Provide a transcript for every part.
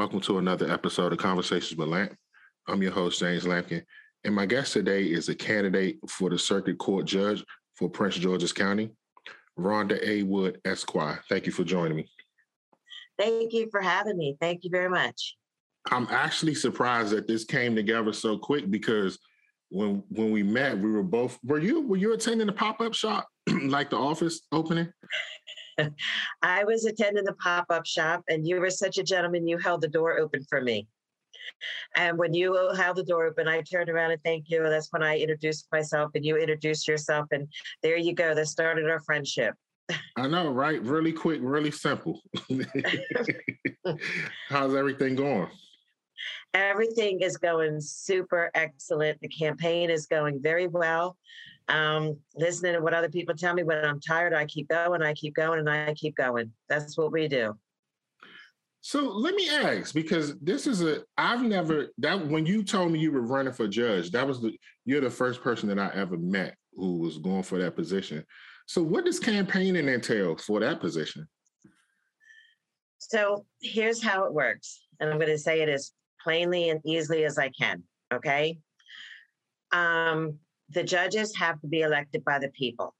Welcome to another episode of Conversations with Lamp. I'm your host, James Lampkin, and my guest today is a candidate for the Circuit Court Judge for Prince George's County, Rhonda A. Wood, Esquire. Thank you for joining me. Thank you for having me. Thank you very much. I'm actually surprised that this came together so quick because when when we met, we were both were you were you attending the pop-up shop like the office opening? I was attending the pop-up shop and you were such a gentleman, you held the door open for me. And when you held the door open, I turned around and thank you. That's when I introduced myself and you introduced yourself. And there you go. That started our friendship. I know, right? Really quick, really simple. How's everything going? Everything is going super excellent. The campaign is going very well. Um, listening to what other people tell me when I'm tired, I keep going, I keep going, and I keep going. That's what we do. So let me ask, because this is a I've never that when you told me you were running for judge, that was the you're the first person that I ever met who was going for that position. So what does campaigning entail for that position? So here's how it works. And I'm going to say it as plainly and easily as I can. Okay. Um, the judges have to be elected by the people.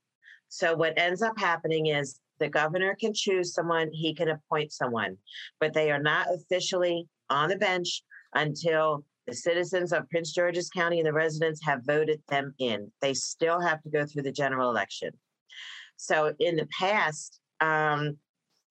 So what ends up happening is the governor can choose someone, he can appoint someone, but they are not officially on the bench until the citizens of Prince George's County and the residents have voted them in. They still have to go through the general election. So in the past, um,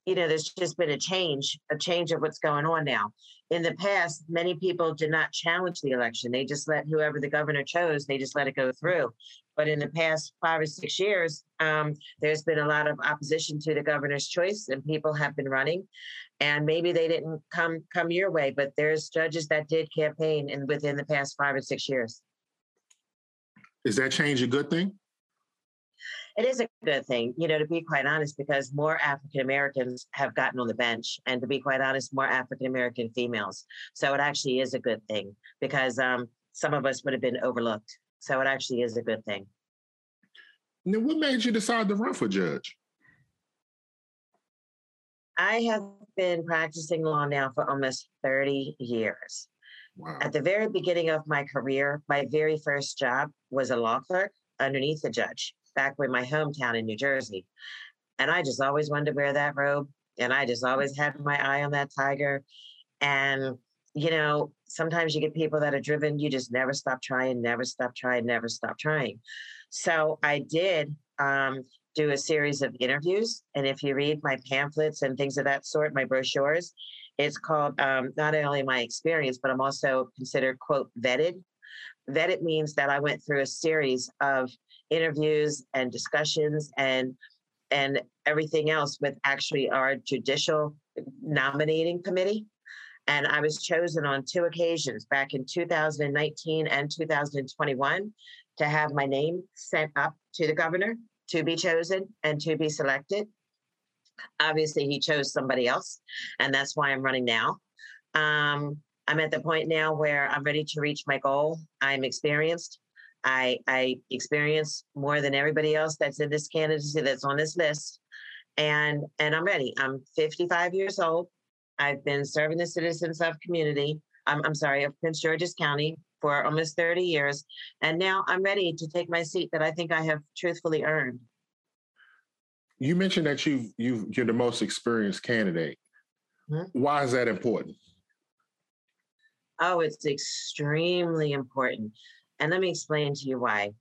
you know, there's just been a change, a change of what's going on now. In the past, many people did not challenge the election. They just let whoever the governor chose, they just let it go through. But in the past five or six years, um, there's been a lot of opposition to the governor's choice, and people have been running. And maybe they didn't come come your way, but there's judges that did campaign in within the past five or six years. Is that change a good thing? It is a good thing, you know, to be quite honest, because more African Americans have gotten on the bench, and to be quite honest, more African American females. So it actually is a good thing because um, some of us would have been overlooked. So it actually is a good thing. Now, what made you decide to run for judge? I have been practicing law now for almost 30 years. Wow. At the very beginning of my career, my very first job was a law clerk underneath a judge back in my hometown in New Jersey. And I just always wanted to wear that robe. And I just always had my eye on that tiger. And, you know, sometimes you get people that are driven, you just never stop trying, never stop trying, never stop trying. So I did um, do a series of interviews. And if you read my pamphlets and things of that sort, my brochures, it's called um, not only my experience, but I'm also considered, quote, vetted. Vetted means that I went through a series of interviews and discussions and and everything else with actually our judicial nominating committee. And I was chosen on two occasions back in 2019 and 2021 to have my name sent up to the governor to be chosen and to be selected. Obviously, he chose somebody else, and that's why I'm running now. Um, I'm at the point now where I'm ready to reach my goal. I'm experienced. I I experience more than everybody else that's in this candidacy that's on this list. And and I'm ready. I'm 55 years old. I've been serving the citizens of community. I'm, I'm sorry, of Prince George's County for almost 30 years. And now I'm ready to take my seat that I think I have truthfully earned. You mentioned that you you you're the most experienced candidate. Mm-hmm. Why is that important? Oh, it's extremely important. And let me explain to you why.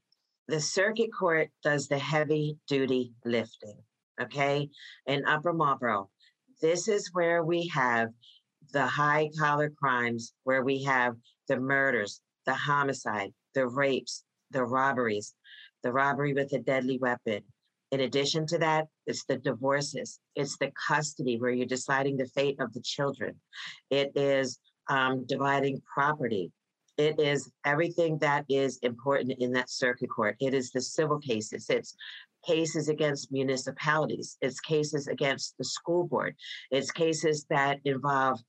The circuit court does the heavy duty lifting, okay? In Upper Marlboro, this is where we have the high collar crimes, where we have the murders, the homicide, the rapes, the robberies, the robbery with a deadly weapon. In addition to that, it's the divorces, it's the custody where you're deciding the fate of the children. It is um, dividing property. It is everything that is important in that circuit court. It is the civil cases. It's cases against municipalities. It's cases against the school board. It's cases that involve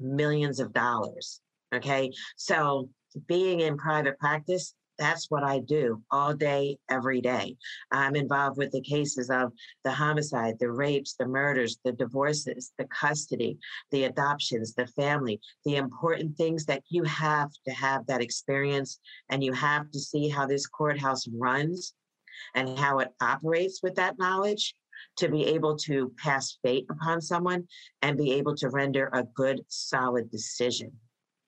millions of dollars. Okay. So being in private practice, that's what I do all day, every day. I'm involved with the cases of the homicide, the rapes, the murders, the divorces, the custody, the adoptions, the family, the important things that you have to have that experience and you have to see how this courthouse runs and how it operates with that knowledge to be able to pass fate upon someone and be able to render a good, solid decision.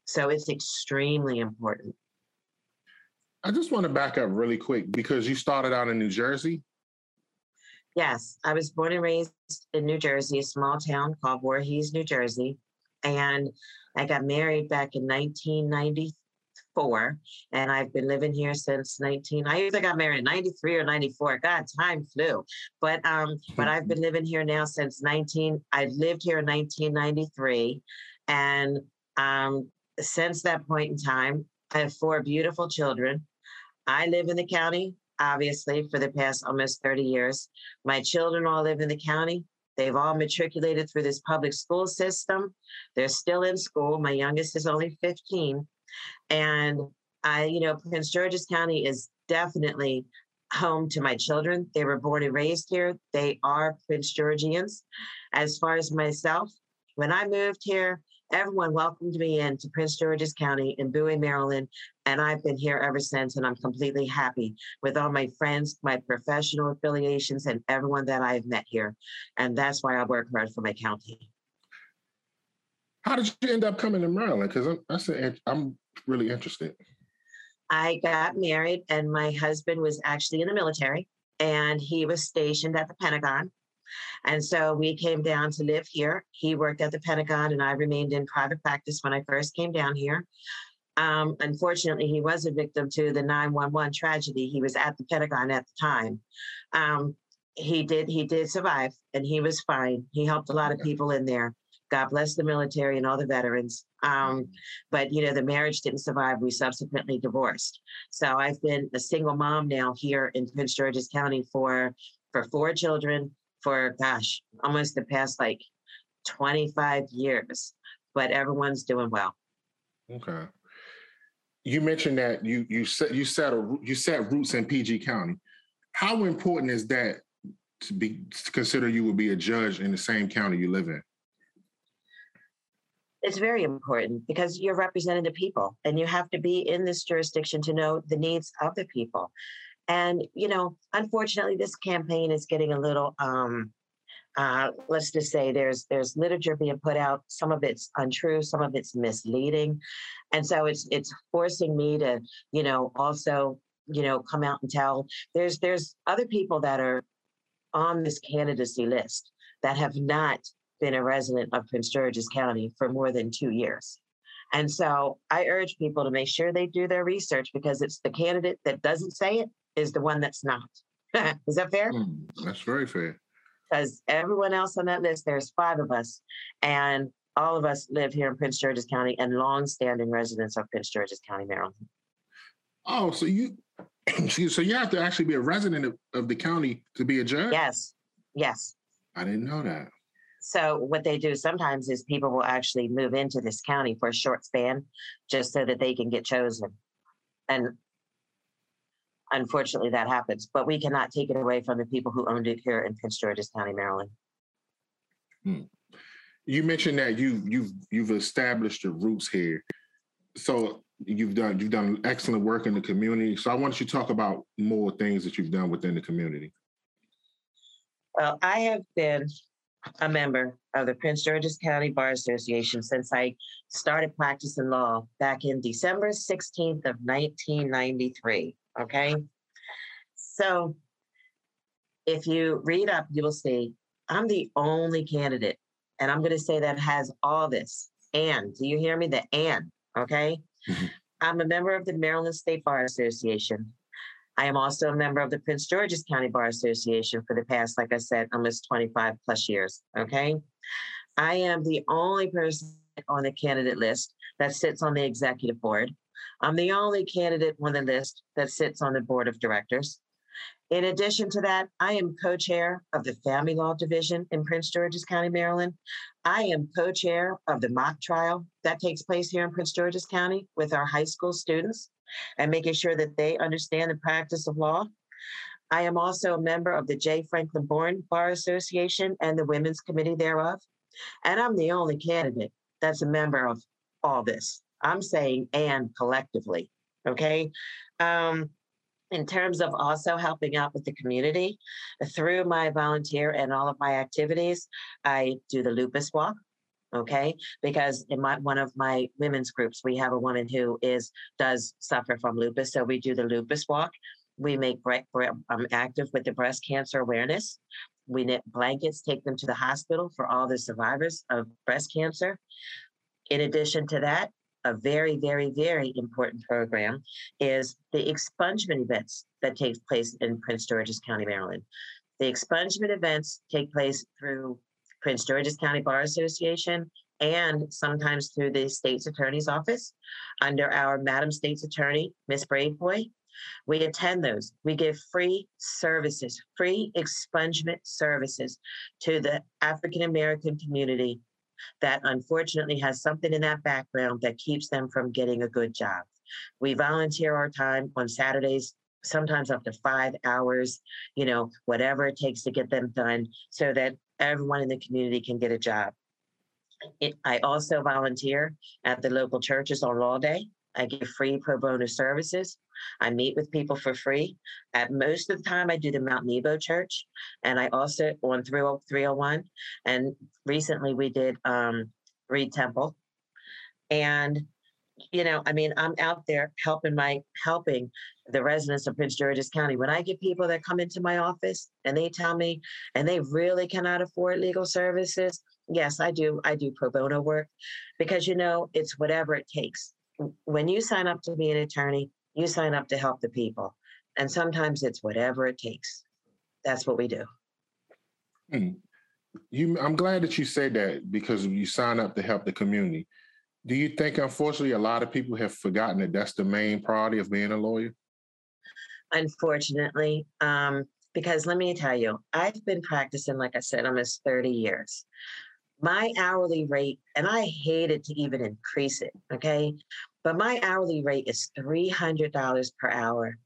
So it's extremely important. I just want to back up really quick because you started out in New Jersey. Yes, I was born and raised in New Jersey, a small town called Voorhees, New Jersey. And I got married back in 1994. And I've been living here since 19. I either got married in 93 or 94. God, time flew. But um, but I've been living here now since 19. I lived here in 1993. And um, since that point in time, I have four beautiful children. I live in the county, obviously, for the past almost 30 years. My children all live in the county. They've all matriculated through this public school system. They're still in school. My youngest is only 15. And I, you know, Prince George's County is definitely home to my children. They were born and raised here. They are Prince Georgians. As far as myself, when I moved here, everyone welcomed me into Prince George's County in Bowie, Maryland, and I've been here ever since. And I'm completely happy with all my friends, my professional affiliations, and everyone that I've met here. And that's why I work hard for my county. How did you end up coming to Maryland? Because I'm, that's I'm really interested. I got married, and my husband was actually in the military, and he was stationed at the Pentagon. And so we came down to live here. He worked at the Pentagon, and I remained in private practice when I first came down here. Um, unfortunately, he was a victim to the 911 tragedy. He was at the Pentagon at the time. Um, he did he did survive, and he was fine. He helped a lot of people in there. God bless the military and all the veterans. Um, but you know, the marriage didn't survive. We subsequently divorced. So I've been a single mom now here in Prince George's County for for four children for gosh, almost the past like 25 years, but everyone's doing well. Okay. You mentioned that you you set you set a you set roots in PG County. How important is that to be to consider you would be a judge in the same county you live in? It's very important because you're representing the people and you have to be in this jurisdiction to know the needs of the people. And, you know, unfortunately, this campaign is getting a little, um, uh, let's just say there's there's literature being put out. Some of it's untrue, some of it's misleading, and so it's it's forcing me to, you know, also, you know, come out and tell. There's there's other people that are on this candidacy list that have not been a resident of Prince George's County for more than two years. And so I urge people to make sure they do their research because it's the candidate that doesn't say it is the one that's not. is that fair? Mm, that's very fair. Because everyone else on that list, there's five of us, and all of us live here in Prince George's County and long-standing residents of Prince George's County, Maryland. Oh, so you, so you have to actually be a resident of, of the county to be a judge? Yes, yes. I didn't know that. So what they do sometimes is people will actually move into this county for a short span, just so that they can get chosen. And unfortunately that happens, but we cannot take it away from the people who owned it here in Prince George's County, Maryland. Hmm. You mentioned that you you've you've established your roots here. So you've done you've done excellent work in the community. So I want you to talk about more things that you've done within the community. Well, I have been a member of the Prince George's County Bar Association since I started practicing law back in December 16th of 1993. Okay. So if you read up, you will see I'm the only candidate, and I'm going to say that has all this. And do you hear me? The and, okay? Mm-hmm. I'm a member of the Maryland State Bar Association. I am also a member of the Prince George's County Bar Association for the past, like I said, almost 25 plus years. Okay. I am the only person on the candidate list that sits on the executive board. I'm the only candidate on the list that sits on the board of directors. In addition to that, I am co chair of the Family Law Division in Prince George's County, Maryland. I am co chair of the mock trial that takes place here in Prince George's County with our high school students. and making sure that they understand the practice of law. I am also a member of the J. Franklyn Bourne Bar Association and the Women's Committee thereof. And I'm the only candidate that's a member of all this. I'm saying and collectively, okay? Um, in terms of also helping out with the community, through my volunteer and all of my activities, I do the lupus walk. Okay, because in my one of my women's groups, we have a woman who is does suffer from lupus, so we do the lupus walk. We make um, active with the breast cancer awareness. We knit blankets, take them to the hospital for all the survivors of breast cancer. In addition to that, a very, very, very important program is the expungement events that takes place in Prince George's County, Maryland. The expungement events take place through Prince George's County Bar Association and sometimes through the state's attorney's office under our Madam State's Attorney, Miss Braveboy. We attend those. We give free services, free expungement services to the African American community that unfortunately has something in that background that keeps them from getting a good job. We volunteer our time on Saturdays, sometimes up to five hours, you know, whatever it takes to get them done so that everyone in the community can get a job. It, I also volunteer at the local churches on Law Day. I give free pro bono services. I meet with people for free. At most of the time, I do the Mount Nebo Church, and I also on 301. And recently, we did um, Reid Temple. And you know, I mean, I'm out there helping my helping the residents of Prince George's County. When I get people that come into my office and they tell me, and they really cannot afford legal services, yes, I do. I do pro bono work because you know it's whatever it takes when you sign up to be an attorney, you sign up to help the people. And sometimes it's whatever it takes. That's what we do. Hmm. You, I'm glad that you said that because you sign up to help the community. Do you think, unfortunately, a lot of people have forgotten that that's the main priority of being a lawyer? Unfortunately, um, because let me tell you, I've been practicing, like I said, almost 30 years my hourly rate, and I hated to even increase it, okay? But my hourly rate is $300 per hour.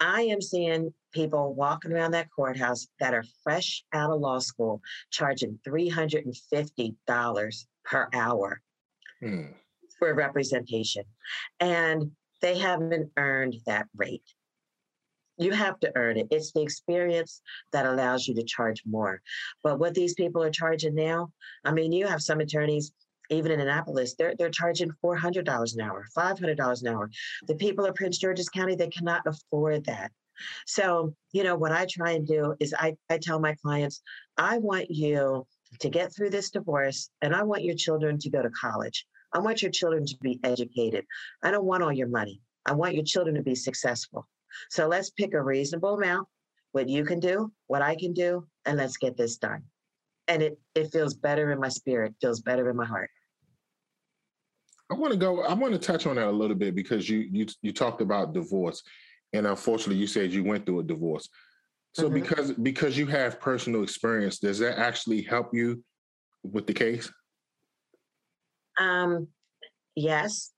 I am seeing people walking around that courthouse that are fresh out of law school charging $350 per hour hmm. for representation. And they haven't earned that rate you have to earn it. It's the experience that allows you to charge more. But what these people are charging now, I mean, you have some attorneys, even in Annapolis, they're they're charging four hundred dollars an hour, five hundred dollars an hour. The people of Prince George's County, they cannot afford that. So, you know, what I try and do is I, I tell my clients, I want you to get through this divorce and I want your children to go to college. I want your children to be educated. I don't want all your money. I want your children to be successful. So let's pick a reasonable amount, what you can do, what I can do, and let's get this done. And it it feels better in my spirit, feels better in my heart. I want to go. I want to touch on that a little bit because you you you talked about divorce, and unfortunately, you said you went through a divorce. So mm-hmm. because because you have personal experience, does that actually help you with the case? Um, yes,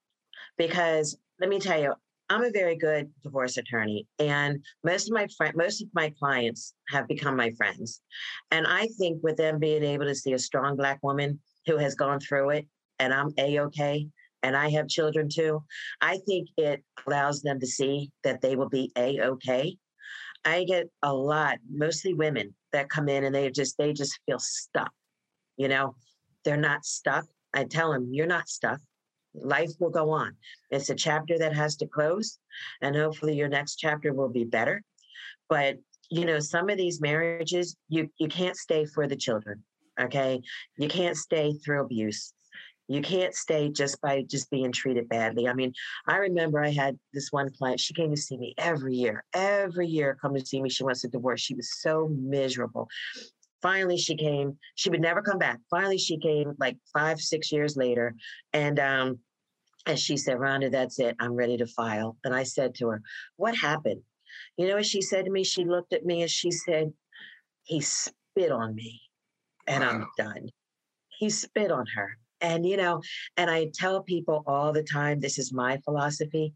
because let me tell you, I'm a very good divorce attorney, and most of my friend, most of my clients have become my friends. And I think with them being able to see a strong black woman who has gone through it, and I'm a okay, and I have children too, I think it allows them to see that they will be a okay. I get a lot, mostly women, that come in and they just they just feel stuck. You know, they're not stuck. I tell them, you're not stuck life will go on. It's a chapter that has to close, and hopefully your next chapter will be better. But you know, some of these marriages, you you can't stay for the children. Okay, you can't stay through abuse. You can't stay just by just being treated badly. I mean, I remember I had this one client. She came to see me every year, every year, come to see me. She wants a divorce. She was so miserable. Finally, she came. She would never come back. Finally, she came like five, six years later, and um, and she said, Rhonda, that's it. I'm ready to file. And I said to her, What happened? You know what she said to me? She looked at me and she said, He spit on me and wow. I'm done. He spit on her. And, you know, and I tell people all the time this is my philosophy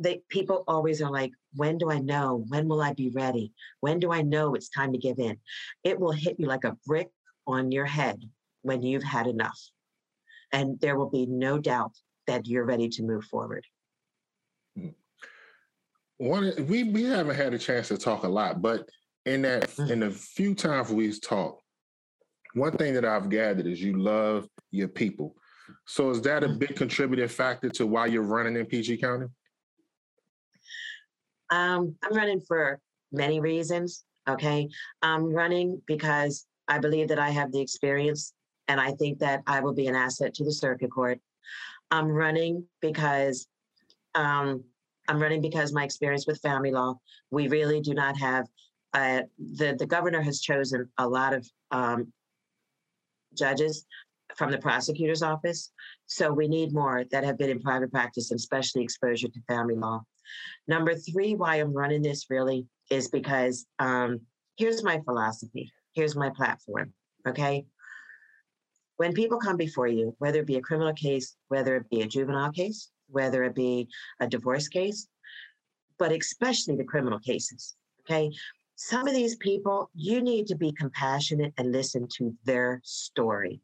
they people always are like, when do I know? When will I be ready? When do I know it's time to give in? It will hit you like a brick on your head when you've had enough. And there will be no doubt that you're ready to move forward. Hmm. One, we we haven't had a chance to talk a lot, but in that mm. in the few times we've talked, one thing that I've gathered is you love your people. So is that a mm. big contributing factor to why you're running in PG County? Um, I'm running for many reasons. Okay. I'm running because I believe that I have the experience and I think that I will be an asset to the circuit court. I'm running because um, I'm running because my experience with family law, we really do not have, uh, the, the governor has chosen a lot of um, judges from the prosecutor's office. So we need more that have been in private practice and especially exposure to family law. Number three, why I'm running this really is because um, here's my philosophy, here's my platform. Okay. When people come before you, whether it be a criminal case, whether it be a juvenile case, whether it be a divorce case, but especially the criminal cases, okay? Some of these people, you need to be compassionate and listen to their story.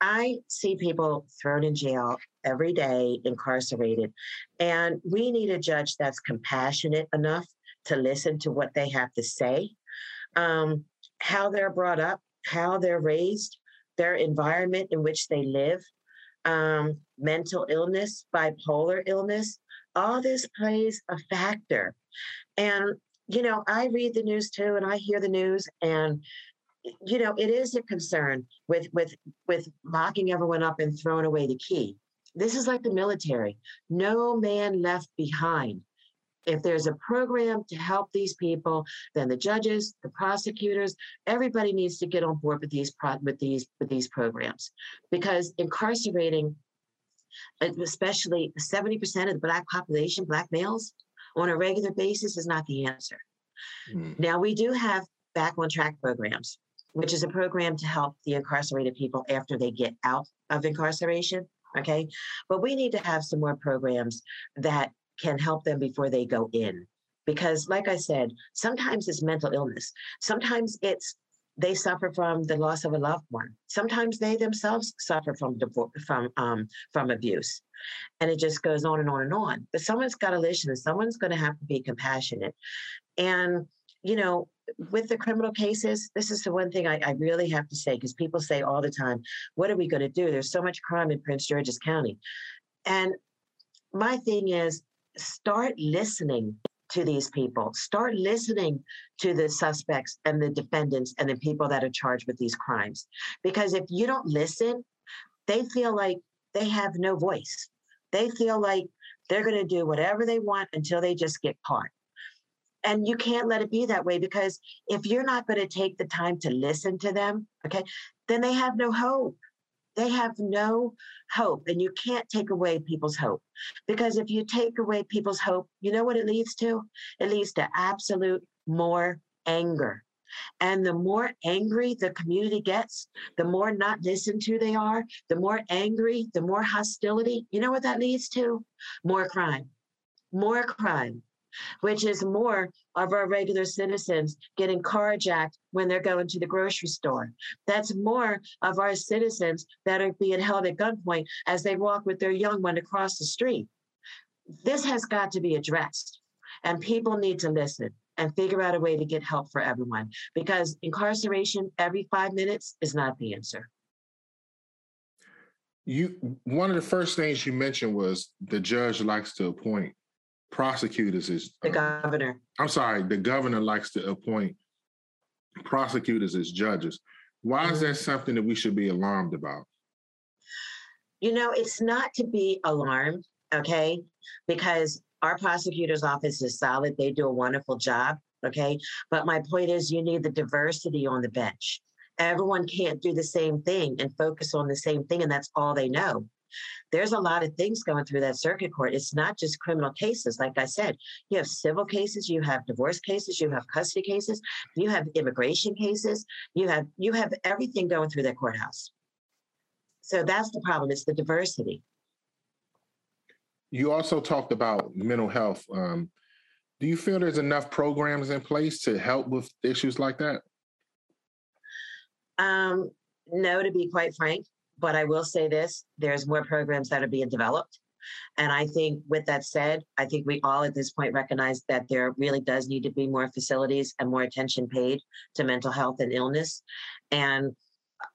I see people thrown in jail every day, incarcerated, and we need a judge that's compassionate enough to listen to what they have to say, um, how they're brought up, how they're raised, their environment in which they live, um, mental illness, bipolar illness, all this plays a factor. And, you know, I read the news too, and I hear the news, and you know, it is a concern with with with locking everyone up and throwing away the key. This is like the military. No man left behind. If there's a program to help these people, then the judges, the prosecutors, everybody needs to get on board with these pro- with these with these programs, because incarcerating, especially 70% of the black population, black males, on a regular basis, is not the answer. Mm. Now we do have back on track programs which is a program to help the incarcerated people after they get out of incarceration. Okay. But we need to have some more programs that can help them before they go in. Because, like I said, sometimes it's mental illness. Sometimes it's they suffer from the loss of a loved one. Sometimes they themselves suffer from from um, from abuse, and it just goes on and on and on. But someone's got to listen, and someone's going to have to be compassionate. And you know, with the criminal cases, this is the one thing I, I really have to say because people say all the time, what are we going to do? There's so much crime in Prince George's County. And my thing is start listening to these people, start listening to the suspects and the defendants and the people that are charged with these crimes. Because if you don't listen, they feel like they have no voice. They feel like they're going to do whatever they want until they just get caught. And you can't let it be that way because if you're not going to take the time to listen to them, okay, then they have no hope. They have no hope, and you can't take away people's hope. Because if you take away people's hope, you know what it leads to? It leads to absolute more anger. And the more angry the community gets, the more not listened to they are, the more angry, the more hostility. You know what that leads to? More crime. More crime which is more of our regular citizens getting carjacked when they're going to the grocery store. That's more of our citizens that are being held at gunpoint as they walk with their young one across the street. This has got to be addressed, and people need to listen and figure out a way to get help for everyone because incarceration every five minutes is not the answer. You one of the first things you mentioned was the judge likes to appoint prosecutors is the uh, governor. I'm sorry, the governor likes to appoint prosecutors as judges. Why mm-hmm. is that something that we should be alarmed about? You know, it's not to be alarmed, okay? Because our prosecutor's office is solid. They do a wonderful job, okay? But my point is, you need the diversity on the bench. Everyone can't do the same thing and focus on the same thing, and that's all they know. There's a lot of things going through that circuit court. It's not just criminal cases. Like I said, you have civil cases, you have divorce cases, you have custody cases, you have immigration cases, you have you have everything going through that courthouse. So that's the problem. It's the diversity. you also talked about mental health. Um, do you feel there's enough programs in place to help with issues like that? Um, no, to be quite frank, but I will say this there's more programs that are being developed. And I think, with that said, I think we all at this point recognize that there really does need to be more facilities and more attention paid to mental health and illness. And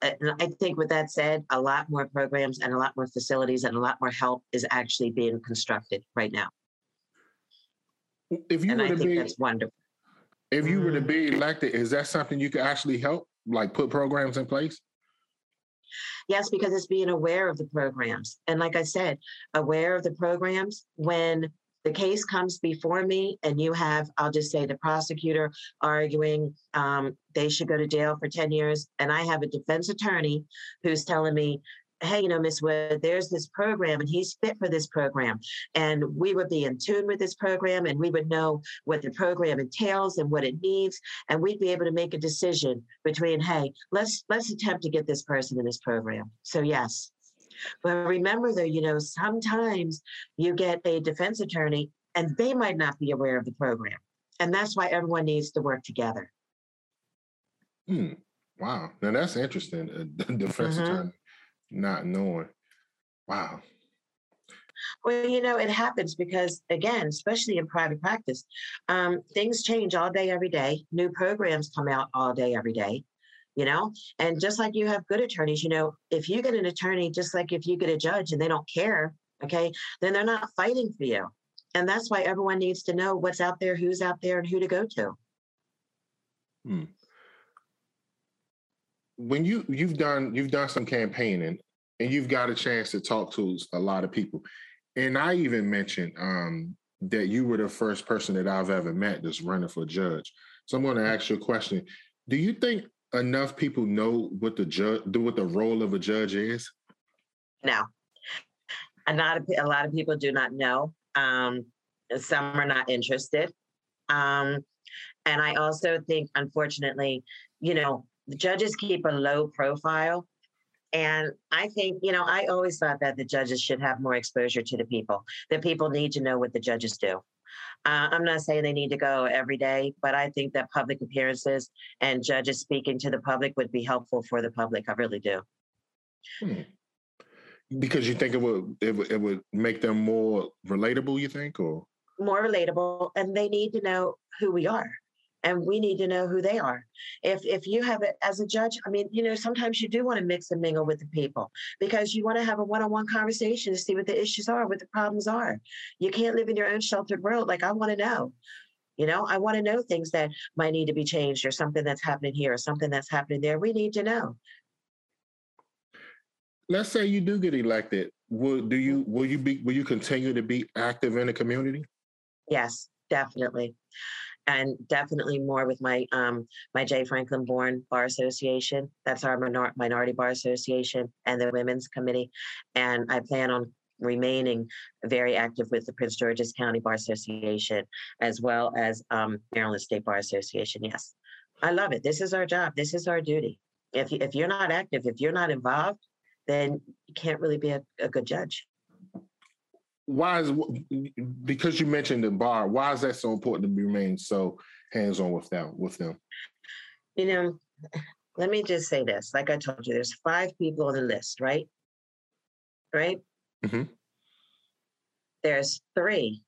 uh, I think, with that said, a lot more programs and a lot more facilities and a lot more help is actually being constructed right now. If you and were I to think be, that's wonderful. if you were to Mm. be elected, is that something you could actually help, like put programs in place? Yes, because it's being aware of the programs. And like I said, aware of the programs when the case comes before me and you have, I'll just say the prosecutor arguing um, they should go to jail for 10 years. And I have a defense attorney who's telling me, hey, you know, Miss Wood, there's this program and he's fit for this program. And we would be in tune with this program and we would know what the program entails and what it needs. And we'd be able to make a decision between, hey, let's let's attempt to get this person in this program. So yes. But remember though, you know, sometimes you get a defense attorney and they might not be aware of the program. And that's why everyone needs to work together. Hmm. Wow. Now that's interesting. A defense Mhm. attorney not knowing. Wow. Well, you know, it happens because, again, especially in private practice, um, things change all day, every day. New programs come out all day, every day, you know? And just like you have good attorneys, you know, if you get an attorney, just like if you get a judge and they don't care, okay, then they're not fighting for you. And that's why everyone needs to know what's out there, who's out there, and who to go to. Hmm. When you you've done you've done some campaigning and you've got a chance to talk to a lot of people, and I even mentioned um, that you were the first person that I've ever met that's running for judge. So I'm going to ask you a question: Do you think enough people know what the judge, what the role of a judge is? No, a lot of, a lot of people do not know. Um, some are not interested. Um, and I also think, unfortunately, you know, the judges keep a low profile. And I think, you know, I always thought that the judges should have more exposure to the people. The people need to know what the judges do. Uh, I'm not saying they need to go every day, but I think that public appearances and judges speaking to the public would be helpful for the public. I really do. Hmm. Because you think it would, it would it would make them more relatable. You think, or more relatable and they need to know who we are and we need to know who they are. If if you have it as a judge i mean you know sometimes you do want to mix and mingle with the people because you want to have a one-on-one conversation to see what the issues are what the problems are. You can't live in your own sheltered world like i want to know. You know i want to know things that might need to be changed or something that's happening here or something that's happening there. We need to know. Let's say you do get elected. Will do you will you be will you continue to be active in the community? Yes, definitely. And definitely more with my um my J. Franklyn Bourne Bar Association. That's our minor- minority bar association and the women's committee. And I plan on remaining very active with the Prince George's County Bar Association as well as um, Maryland State Bar Association. Yes, I love it. This is our job. This is our duty. If you, if you're not active, if you're not involved, then you can't really be a, a good judge. Why is because you mentioned the bar why is that so important to remain so hands-on with them with them You know, let me just say this. Like I told you, there's five people on the list, right? Right? Mhm. There's three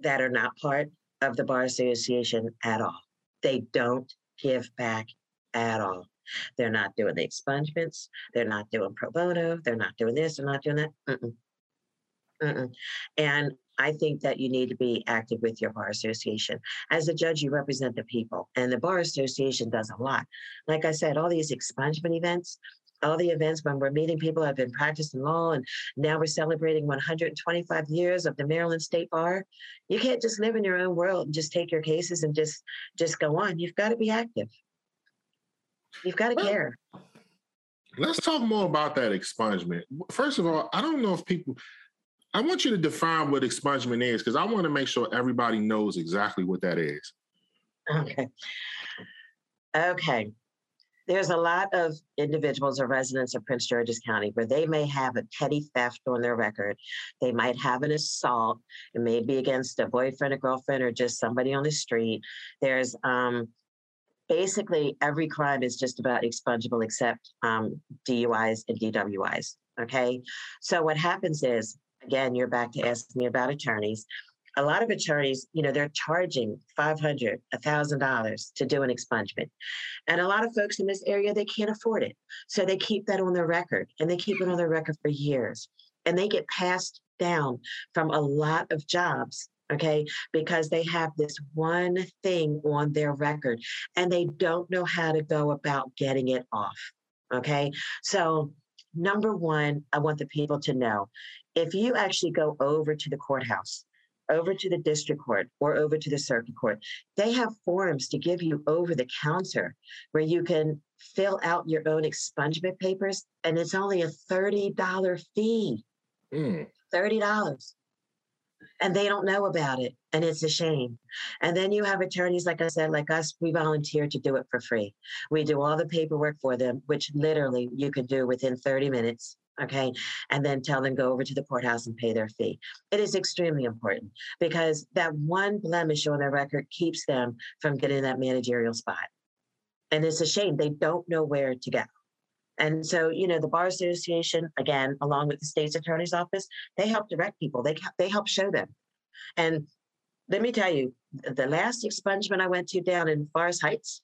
that are not part of the Bar Association at all. They don't give back at all. They're not doing the expungements. They're not doing pro bono. They're not doing this. They're not doing that. Mm-mm. Mm-mm. And I think that you need to be active with your bar association. As a judge, you represent the people, and the bar association does a lot. Like I said, all these expungement events, all the events when we're meeting people have been practicing law, and now we're celebrating 125 years of the Maryland State Bar. You can't just live in your own world and just take your cases and just just go on. You've got to be active. You've got to Well, care. let's talk more about that expungement first of all i don't know if people i want you to define what expungement is because i want to make sure everybody knows exactly what that is Okay. Okay. there's a lot of individuals or residents of Prince George's County where they may have a petty theft on their record. They might have an assault. It may be against a boyfriend, a girlfriend, or just somebody on the street. There's um, basically every crime is just about expungible except um, DUIs and DWIs. Okay. So what happens is, again, you're back to asking me about attorneys a lot of attorneys, you know, they're charging $500, $1,000 to do an expungement. And a lot of folks in this area, they can't afford it. So they keep that on their record and they keep it on their record for years. And they get passed down from a lot of jobs, okay, because they have this one thing on their record and they don't know how to go about getting it off, okay? So, number one, I want the people to know if you actually go over to the courthouse over to the district court or over to the circuit court. They have forms to give you over the counter where you can fill out your own expungement papers, and it's only a $30 fee. Mm. $30. And they don't know about it, and it's a shame. And then you have attorneys, like I said, like us, we volunteer to do it for free. We do all the paperwork for them, which literally you can do within 30 minutes okay, and then tell them go over to the courthouse and pay their fee. It is extremely important because that one blemish on their record keeps them from getting that managerial spot. And it's a shame they don't know where to go. And so, you know, the Bar Association, again, along with the state's attorney's office, they help direct people. They they help show them. And let me tell you, the last expungement I went to down in Forest Heights,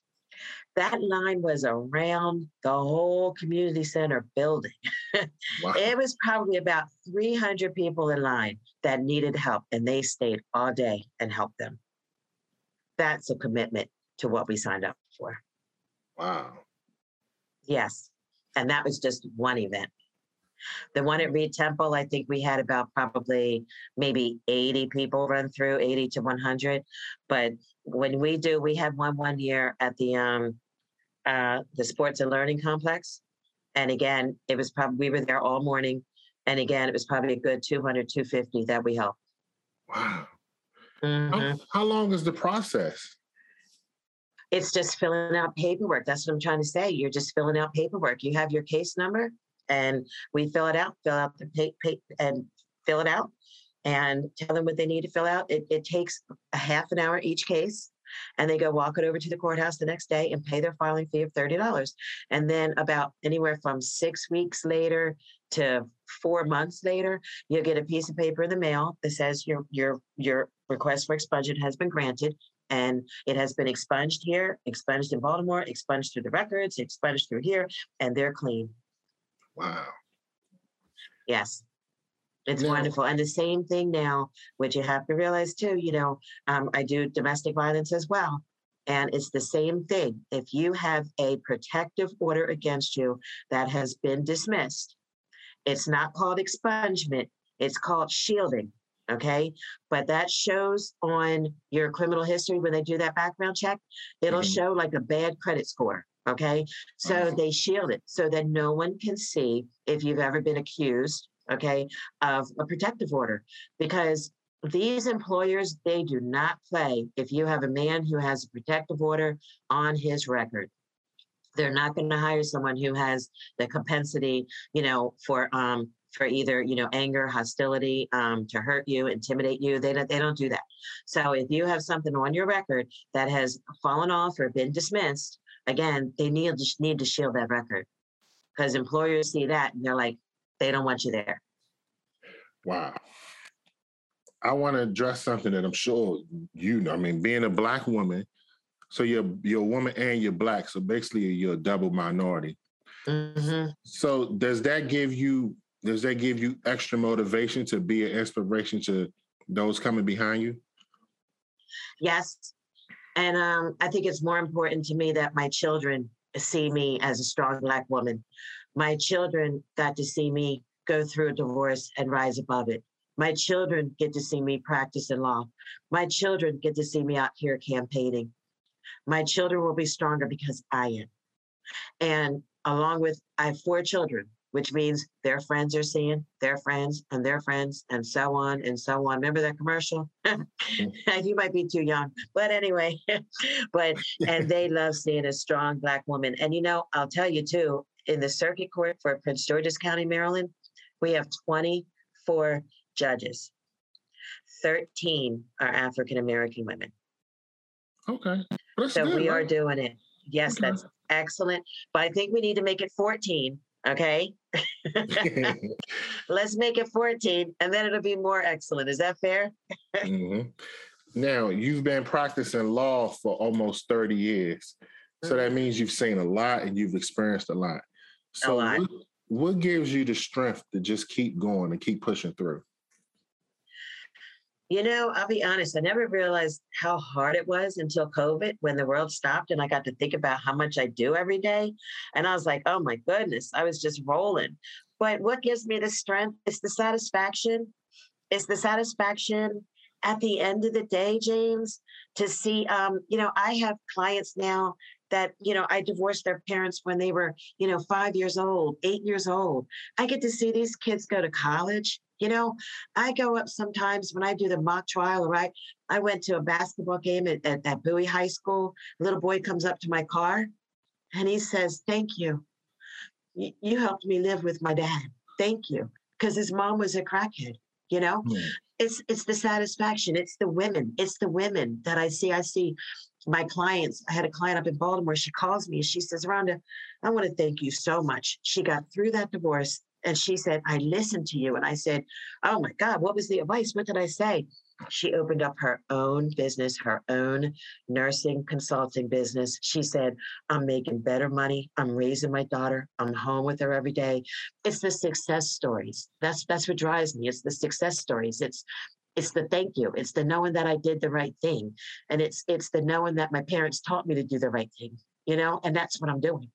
that line was around the whole community center building. Wow. it was probably about 300 people in line that needed help, and they stayed all day and helped them. That's a commitment to what we signed up for. Wow. Yes. And that was just one event. The one at Reid Temple, I think we had about probably maybe 80 people run through, 80 to 100. But when we do, we had one one year at the um, uh, the sports and learning complex. And again, it was probably, we were there all morning. And again, it was probably a good 200, 250 that we helped. Wow. Mm-hmm. How, how long is the process? It's just filling out paperwork. That's what I'm trying to say. You're just filling out paperwork. You have your case number, and we fill it out, fill out the pay and fill it out, and tell them what they need to fill out. It, it takes a half an hour each case and they go walk it over to the courthouse the next day and pay their filing fee of $30. And then about anywhere from six weeks later to four months later, you'll get a piece of paper in the mail that says your your your request for expungement has been granted and it has been expunged here, expunged in Baltimore, expunged through the records, expunged through here, and they're clean. Wow. Yes. It's no. wonderful. And the same thing now, which you have to realize too, you know, um, I do domestic violence as well. And it's the same thing. If you have a protective order against you that has been dismissed, it's not called expungement, it's called shielding. Okay. But that shows on your criminal history when they do that background check, it'll mm-hmm. show like a bad credit score. Okay. So mm-hmm. they shield it so that no one can see if you've ever been accused okay, of a protective order because these employers, they do not play if you have a man who has a protective order on his record. They're not going to hire someone who has the propensity, you know, for um, for either you know anger, hostility, um, to hurt you, intimidate you. They don't they don't do that. So if you have something on your record that has fallen off or been dismissed, again, they need to need to shield that record because employers see that and they're like, they don't want you there. Wow. I want to address something that I'm sure you know. I mean, being a black woman, so you're you're a woman and you're black, so basically you're a double minority. Mm-hmm. So does that give you does that give you extra motivation to be an inspiration to those coming behind you? Yes, and um, I think it's more important to me that my children see me as a strong black woman. My children got to see me go through a divorce and rise above it. My children get to see me practice in law. My children get to see me out here campaigning. My children will be stronger because I am. And along with, I have four children. Which means their friends are seeing their friends and their friends and so on and so on. Remember that commercial? Mm. you might be too young, but anyway, but and they love seeing a strong black woman. And you know, I'll tell you too, in the circuit court for Prince George's County, Maryland, we have 24 judges. 13 are African American women. Okay. That's so good, we right? are doing it. Yes, okay. that's excellent. But I think we need to make it 14. Okay. Let's make it 14 and then it'll be more excellent. Is that fair? mm-hmm. Now, you've been practicing law for almost 30 years. So that mm-hmm. means you've seen a lot and you've experienced a lot. So, a lot. What, what gives you the strength to just keep going and keep pushing through? You know, I'll be honest, I never realized how hard it was until COVID when the world stopped and I got to think about how much I do every day. And I was like, oh my goodness, I was just rolling. But what gives me the strength is the satisfaction. It's the satisfaction at the end of the day, James, to see, um, you know, I have clients now that, you know, I divorced their parents when they were, you know, five years old, eight years old. I get to see these kids go to college you know, I go up sometimes when I do the mock trial, right? I went to a basketball game at, at, at Bowie High School. A little boy comes up to my car and he says, Thank you. Y- you helped me live with my dad. Thank you. Because his mom was a crackhead, you know? Mm. It's it's the satisfaction. It's the women. It's the women that I see. I see my clients. I had a client up in Baltimore. She calls me and she says, Rhonda, I want to thank you so much. She got through that divorce and she said, I listened to you. And I said, Oh my God, what was the advice? What did I say? She opened up her own business, her own nursing consulting business. She said, I'm making better money. I'm raising my daughter. I'm home with her every day. It's the success stories. That's that's what drives me. It's the success stories. It's it's the thank you. It's the knowing that I did the right thing. And it's it's the knowing that my parents taught me to do the right thing, you know, and that's what I'm doing.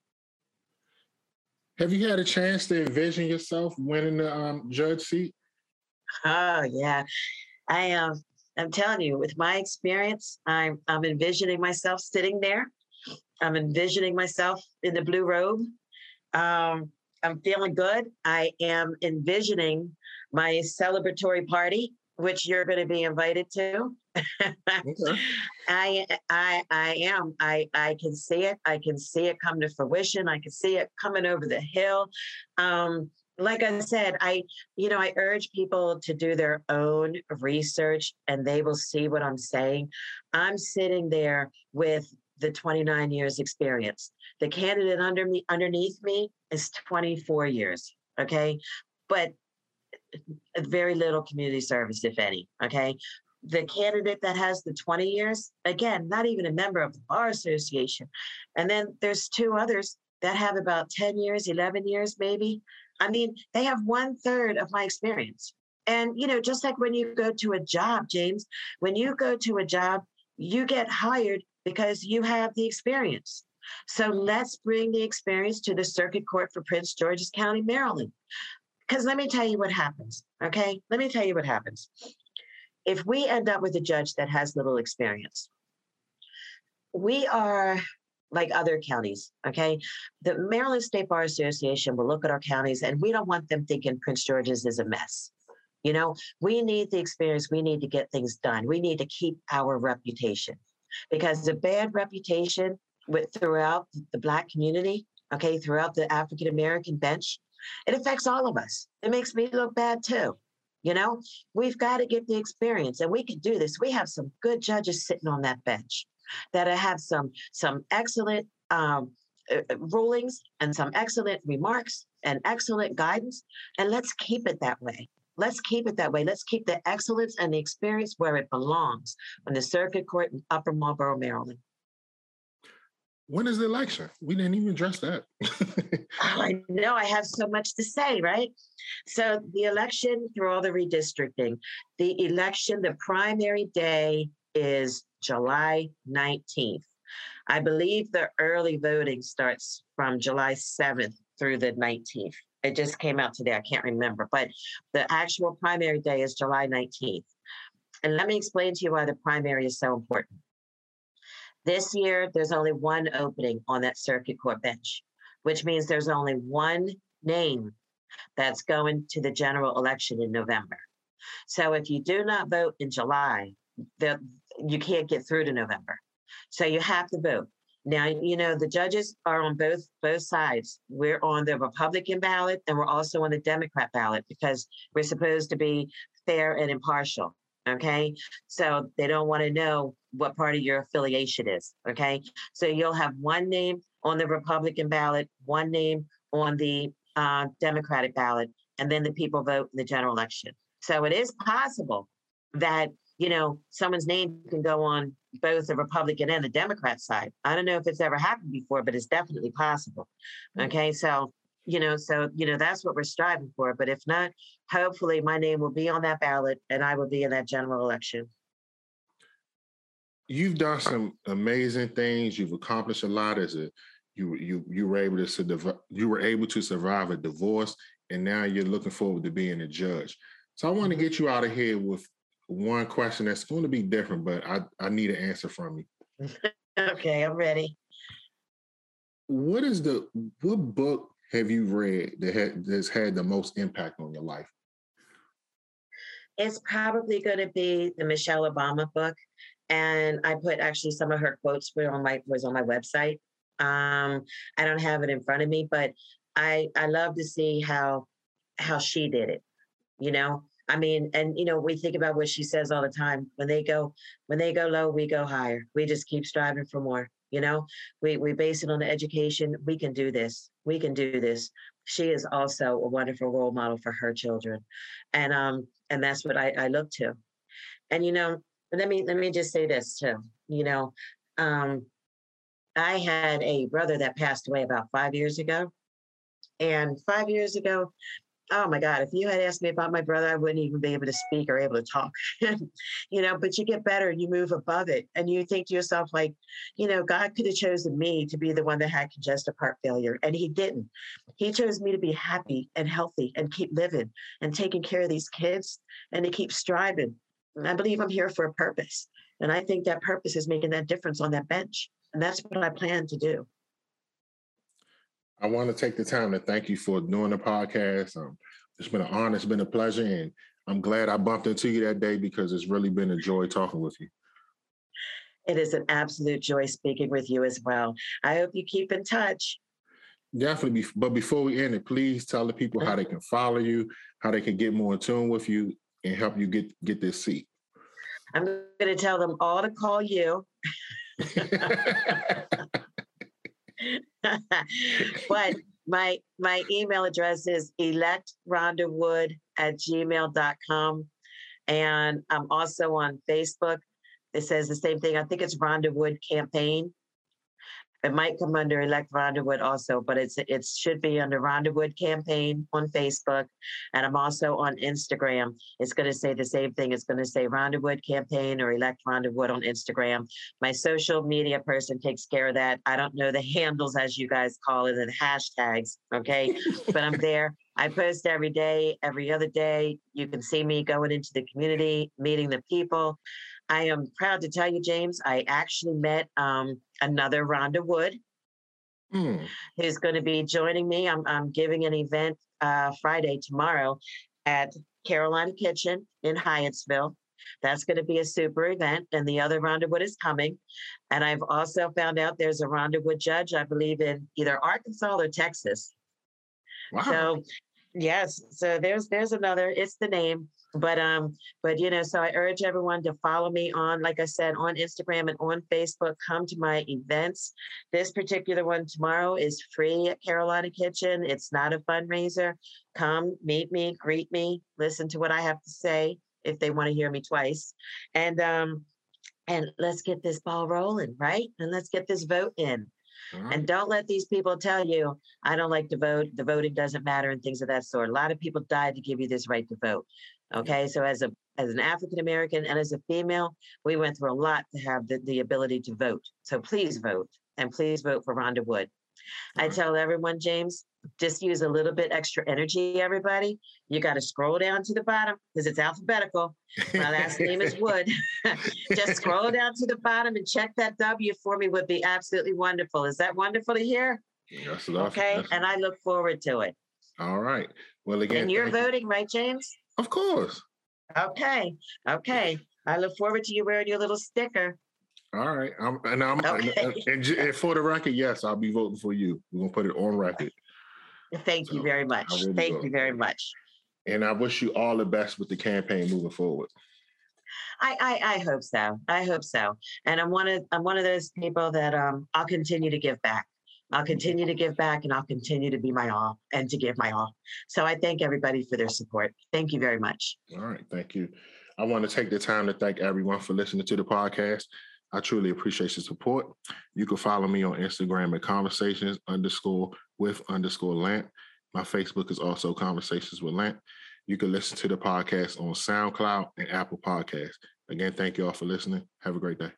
Have you had a chance to envision yourself winning the um, judge seat? Oh yeah, I am. Um, I'm telling you, with my experience, I'm I'm envisioning myself sitting there. I'm envisioning myself in the blue robe. Um, I'm feeling good. I am envisioning my celebratory party which you're going to be invited to. Okay. I I I am. I I can see it. I can see it come to fruition. I can see it coming over the hill. Um, like I said, I you know I urge people to do their own research, and they will see what I'm saying. I'm sitting there with the 29 years experience. The candidate under me underneath me is 24 years. Okay, but very little community service, if any. Okay. The candidate that has the 20 years, again, not even a member of the Bar Association. And then there's two others that have about 10 years, 11 years, maybe. I mean, they have one third of my experience. And, you know, just like when you go to a job, James, when you go to a job, you get hired because you have the experience. So let's bring the experience to the Circuit Court for Prince George's County, Maryland. Because let me tell you what happens, okay? Let me tell you what happens. If we end up with a judge that has little experience, we are like other counties, okay? The Maryland State Bar Association will look at our counties and we don't want them thinking Prince George's is a mess. You know, we need the experience, we need to get things done. We need to keep our reputation because a bad reputation with throughout the black community, okay, throughout the African American bench, it affects all of us. It makes me look bad too. You know, we've got to get the experience and we can do this. We have some good judges sitting on that bench that have some some excellent um, uh, uh, rulings and some excellent remarks and excellent guidance. And let's keep it that way. Let's keep it that way. Let's keep the excellence and the experience where it belongs on the circuit court in Upper Marlboro, Maryland. When is the election? We didn't even address that. Oh, I know I have so much to say, right? So the election through all the redistricting, the election, the primary day is July 19th. I believe the early voting starts from July 7th through the 19th. It just came out today. I can't remember, but the actual primary day is July 19th. And let me explain to you why the primary is so important. This year, there's only one opening on that circuit court bench, which means there's only one name that's going to the general election in November. So if you do not vote in July, the, you can't get through to November. So you have to vote. Now, you know, the judges are on both both sides. We're on the Republican ballot and we're also on the Democrat ballot because we're supposed to be fair and impartial. Okay. So they don't want to know what party your affiliation is. Okay. So you'll have one name on the Republican ballot, one name on the uh, Democratic ballot, and then the people vote in the general election. So it is possible that you know someone's name can go on both the Republican and the Democrat side. I don't know if it's ever happened before, but it's definitely possible. Okay, so you know, so you know that's what we're striving for. But if not, hopefully my name will be on that ballot and I will be in that general election. You've done some amazing things. You've accomplished a lot as a you you you were able to you were able to survive a divorce, and now you're looking forward to being a judge. So I want to mm-hmm. get you out of here with one question that's going to be different, but I, I need an answer from you. okay, I'm ready. What is the what book have you read that had, that's had the most impact on your life? It's probably going to be the Michelle Obama book, and I put actually some of her quotes were on my was on my website. Um, I don't have it in front of me, but I I love to see how how she did it. You know, I mean, and you know, we think about what she says all the time. When they go, when they go low, we go higher. We just keep striving for more. You know, we we base it on the education. We can do this. We can do this. She is also a wonderful role model for her children, and um, and that's what I, I look to. And you know, let me let me just say this too. You know, um, I had a brother that passed away about five years ago, and five years ago, oh my God, if you had asked me about my brother, I wouldn't even be able to speak or able to talk. you know, but you get better, and you move above it, and you think to yourself, like, you know, God could have chosen me to be the one that had congestive heart failure, and He didn't. He chose me to be happy and healthy and keep living and taking care of these kids and to keep striving. And I believe I'm here for a purpose. And I think that purpose is making that difference on that bench. And that's what I plan to do. I want to take the time to thank you for doing the podcast. Um, it's been an honor, it's been a pleasure, and I'm glad I bumped into you that day because it's really been a joy talking with you. It is an absolute joy speaking with you as well. I hope you keep in touch. Definitely. But before we end it, please tell the people how they can follow you, how they can get more in tune with you, and help you get get this seat. I'm going to tell them all to call you. but my my email address is electrhondawood at gmail.com. And I'm also on Facebook. It says the same thing. I think it's Rhonda Wood Campaign. It might come under Elect Rhonda Wood also, but it's it should be under Rhonda Wood campaign on Facebook, and I'm also on Instagram. It's going to say the same thing. It's going to say Rhonda Wood campaign or Elect Rhonda Wood on Instagram. My social media person takes care of that. I don't know the handles as you guys call it and hashtags, okay, but I'm there. I post every day, every other day. You can see me going into the community, meeting the people. I am proud to tell you, James, I actually met um, another Rhonda Wood mm. who's going to be joining me. I'm, I'm giving an event uh, Friday, tomorrow, at Carolina Kitchen in Hyattsville. That's going to be a super event, and the other Rhonda Wood is coming. And I've also found out there's a Rhonda Wood judge, I believe, in either Arkansas or Texas. Wow. So, yes, so there's there's another. It's the name. But um, but you know, so I urge everyone to follow me on, like I said, on Instagram and on Facebook. Come to my events. This particular one tomorrow is free at Carolina Kitchen. It's not a fundraiser. Come meet me, greet me, listen to what I have to say if they want to hear me twice. And um, and let's get this ball rolling, right? And let's get this vote in. Right. And don't let these people tell you, I don't like to vote, the voting doesn't matter, and things of that sort. A lot of people died to give you this right to vote. Okay, so as a as an African American and as a female, we went through a lot to have the, the ability to vote. So please vote and please vote for Rhonda Wood. I tell everyone, James, just use a little bit extra energy, everybody. You got to scroll down to the bottom because it's alphabetical. My last name is Wood. just scroll down to the bottom and check that W for me would be absolutely wonderful. Is that wonderful to hear? Yes, okay, and I look forward to it. All right. Well, again, and you're voting, you. right, James? Of course. Okay. Okay. I look forward to you wearing your little sticker. All right. I'm, and I'm okay. and, and, for the record, yes, I'll be voting for you. We're gonna put it on record. Thank so you very much. Thank you very much. And I wish you all the best with the campaign moving forward. I, I, I hope so. I hope so. And I'm one of I'm one of those people that um I'll continue to give back. I'll continue to give back and I'll continue to be my all and to give my all. So I thank everybody for their support. Thank you very much. All right. Thank you. I want to take the time to thank everyone for listening to the podcast. I truly appreciate your support. You can follow me on Instagram at conversations underscore with underscore Lant. My Facebook is also Conversations with Lant. You can listen to the podcast on SoundCloud and Apple Podcasts. Again, thank you all for listening. Have a great day.